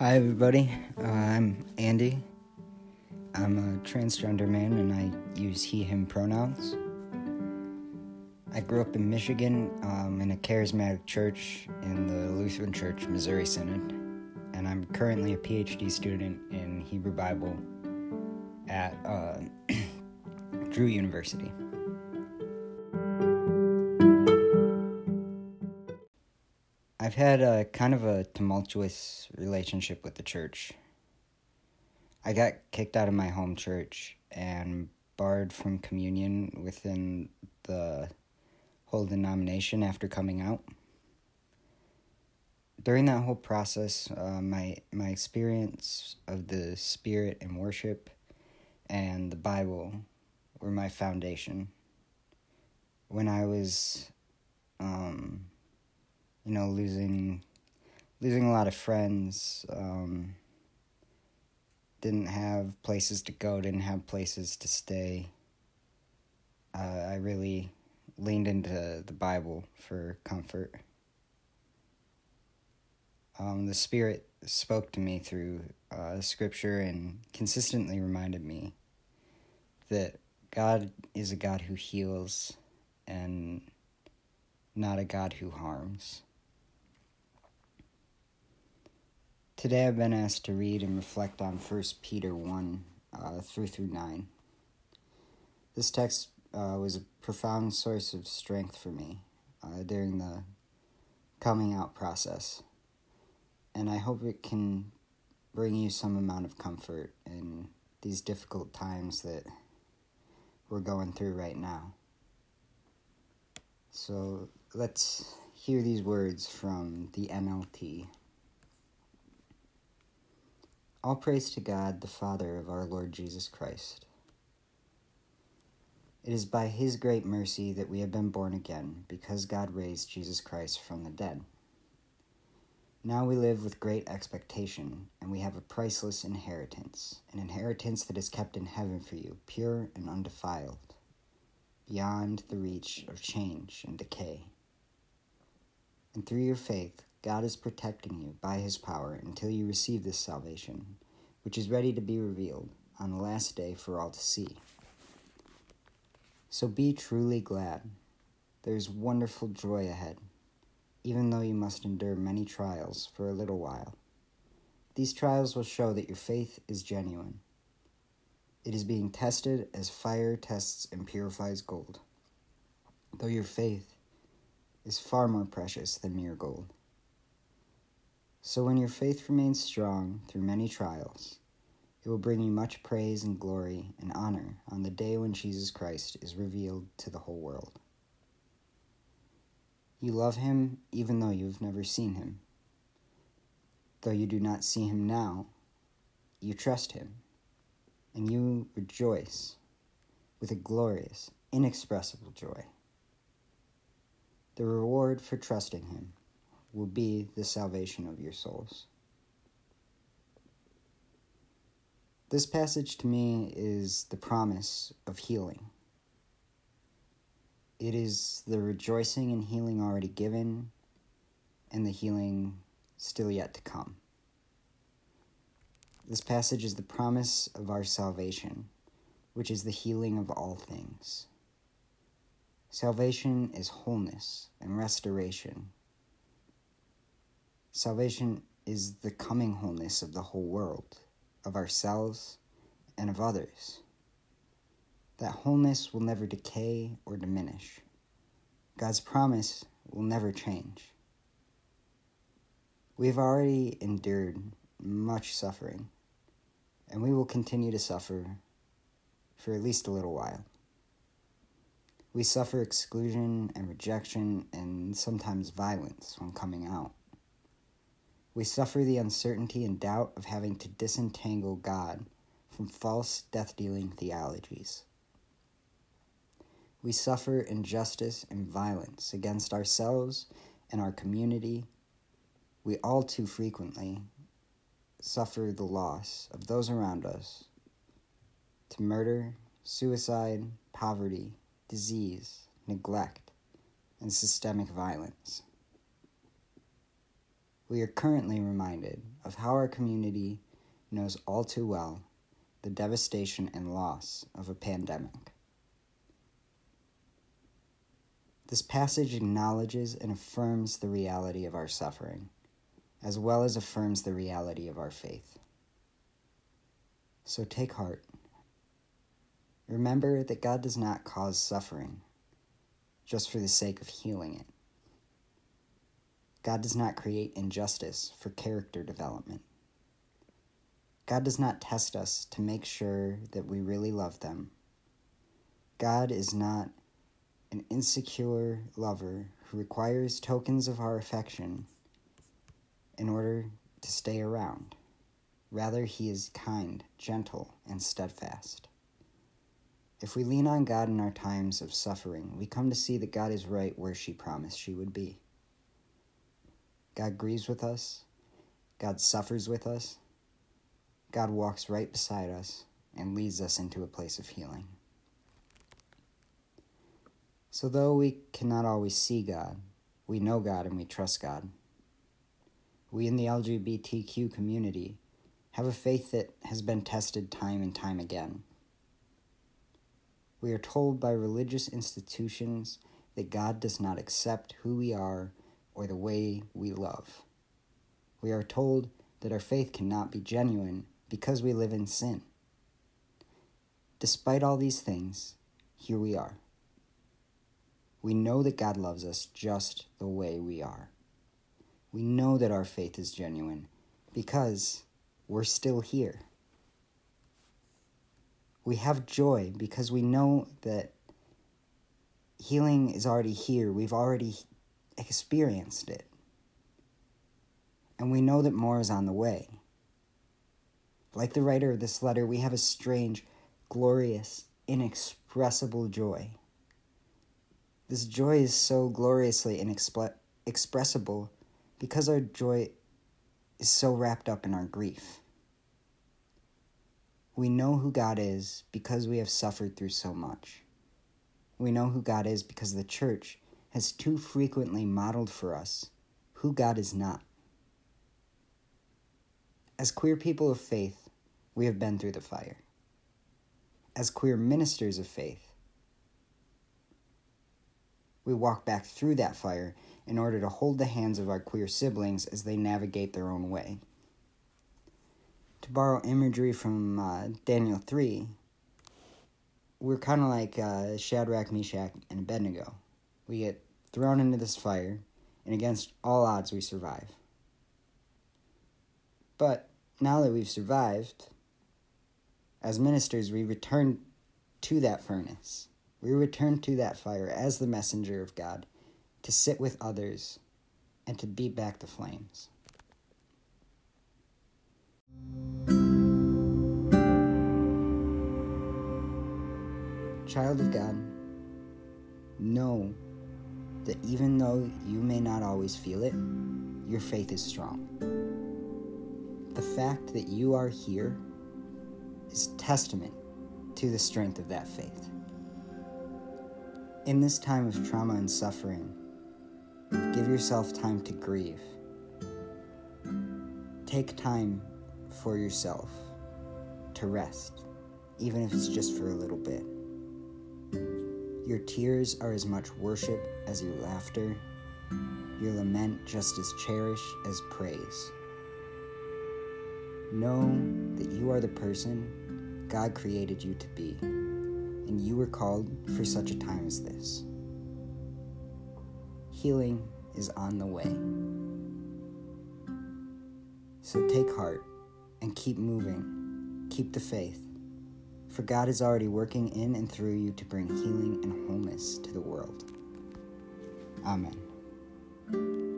Hi, everybody. Uh, I'm Andy. I'm a transgender man and I use he, him pronouns. I grew up in Michigan um, in a charismatic church in the Lutheran Church Missouri Synod, and I'm currently a PhD student in Hebrew Bible at uh, Drew University. I've had a kind of a tumultuous relationship with the church. I got kicked out of my home church and barred from communion within the whole denomination after coming out. During that whole process, uh, my my experience of the Spirit and worship and the Bible were my foundation. When I was um, you know, losing losing a lot of friends. Um, didn't have places to go. Didn't have places to stay. Uh, I really leaned into the Bible for comfort. Um, the Spirit spoke to me through uh, Scripture and consistently reminded me that God is a God who heals and not a God who harms. Today I've been asked to read and reflect on 1 Peter 1 uh, 3 through 9. This text uh, was a profound source of strength for me uh, during the coming out process, and I hope it can bring you some amount of comfort in these difficult times that we're going through right now. So let's hear these words from the NLT. All praise to God, the Father of our Lord Jesus Christ. It is by His great mercy that we have been born again, because God raised Jesus Christ from the dead. Now we live with great expectation, and we have a priceless inheritance, an inheritance that is kept in heaven for you, pure and undefiled, beyond the reach of change and decay. And through your faith, God is protecting you by his power until you receive this salvation, which is ready to be revealed on the last day for all to see. So be truly glad. There is wonderful joy ahead, even though you must endure many trials for a little while. These trials will show that your faith is genuine. It is being tested as fire tests and purifies gold, though your faith is far more precious than mere gold. So when your faith remains strong through many trials, it will bring you much praise and glory and honor on the day when Jesus Christ is revealed to the whole world. You love him even though you have never seen him. Though you do not see him now, you trust him, and you rejoice with a glorious, inexpressible joy. The reward for trusting him will be the salvation of your souls. This passage to me is the promise of healing. It is the rejoicing and healing already given and the healing still yet to come. This passage is the promise of our salvation, which is the healing of all things. Salvation is wholeness and restoration Salvation is the coming wholeness of the whole world, of ourselves, and of others. That wholeness will never decay or diminish. God's promise will never change. We have already endured much suffering, and we will continue to suffer for at least a little while. We suffer exclusion and rejection and sometimes violence when coming out. We suffer the uncertainty and doubt of having to disentangle God from false death dealing theologies. We suffer injustice and violence against ourselves and our community. We all too frequently suffer the loss of those around us to murder, suicide, poverty, disease, neglect, and systemic violence. We are currently reminded of how our community knows all too well the devastation and loss of a pandemic. This passage acknowledges and affirms the reality of our suffering, as well as affirms the reality of our faith. So take heart. Remember that God does not cause suffering just for the sake of healing it. God does not create injustice for character development. God does not test us to make sure that we really love them. God is not an insecure lover who requires tokens of our affection in order to stay around. Rather, he is kind, gentle, and steadfast. If we lean on God in our times of suffering, we come to see that God is right where she promised she would be. God grieves with us, God suffers with us, God walks right beside us and leads us into a place of healing. So, though we cannot always see God, we know God and we trust God. We in the LGBTQ community have a faith that has been tested time and time again. We are told by religious institutions that God does not accept who we are or the way we love. We are told that our faith cannot be genuine because we live in sin. Despite all these things, here we are. We know that God loves us just the way we are. We know that our faith is genuine because we're still here. We have joy because we know that healing is already here. We've already experienced it. And we know that more is on the way. Like the writer of this letter, we have a strange, glorious, inexpressible joy. This joy is so gloriously inexpressible because our joy is so wrapped up in our grief. We know who God is because we have suffered through so much. We know who God is because the church has too frequently modeled for us who God is not. As queer people of faith, we have been through the fire. As queer ministers of faith, we walk back through that fire in order to hold the hands of our queer siblings as they navigate their own way. To borrow imagery from uh, Daniel 3, we're kind of like uh, Shadrach, Meshach, and Abednego. We get thrown into this fire, and against all odds, we survive. But now that we've survived, as ministers, we return to that furnace. We return to that fire as the messenger of God to sit with others and to beat back the flames. Child of God, know that even though you may not always feel it, your faith is strong. The fact that you are here is testament to the strength of that faith. In this time of trauma and suffering, give yourself time to grieve. Take time for yourself to rest, even if it's just for a little bit. Your tears are as much worship as your laughter, your lament just as cherished as praise. Know that you are the person God created you to be, and you were called for such a time as this. Healing is on the way. So take heart and keep moving. Keep the faith for God is already working in and through you to bring healing and wholeness to the world. Amen.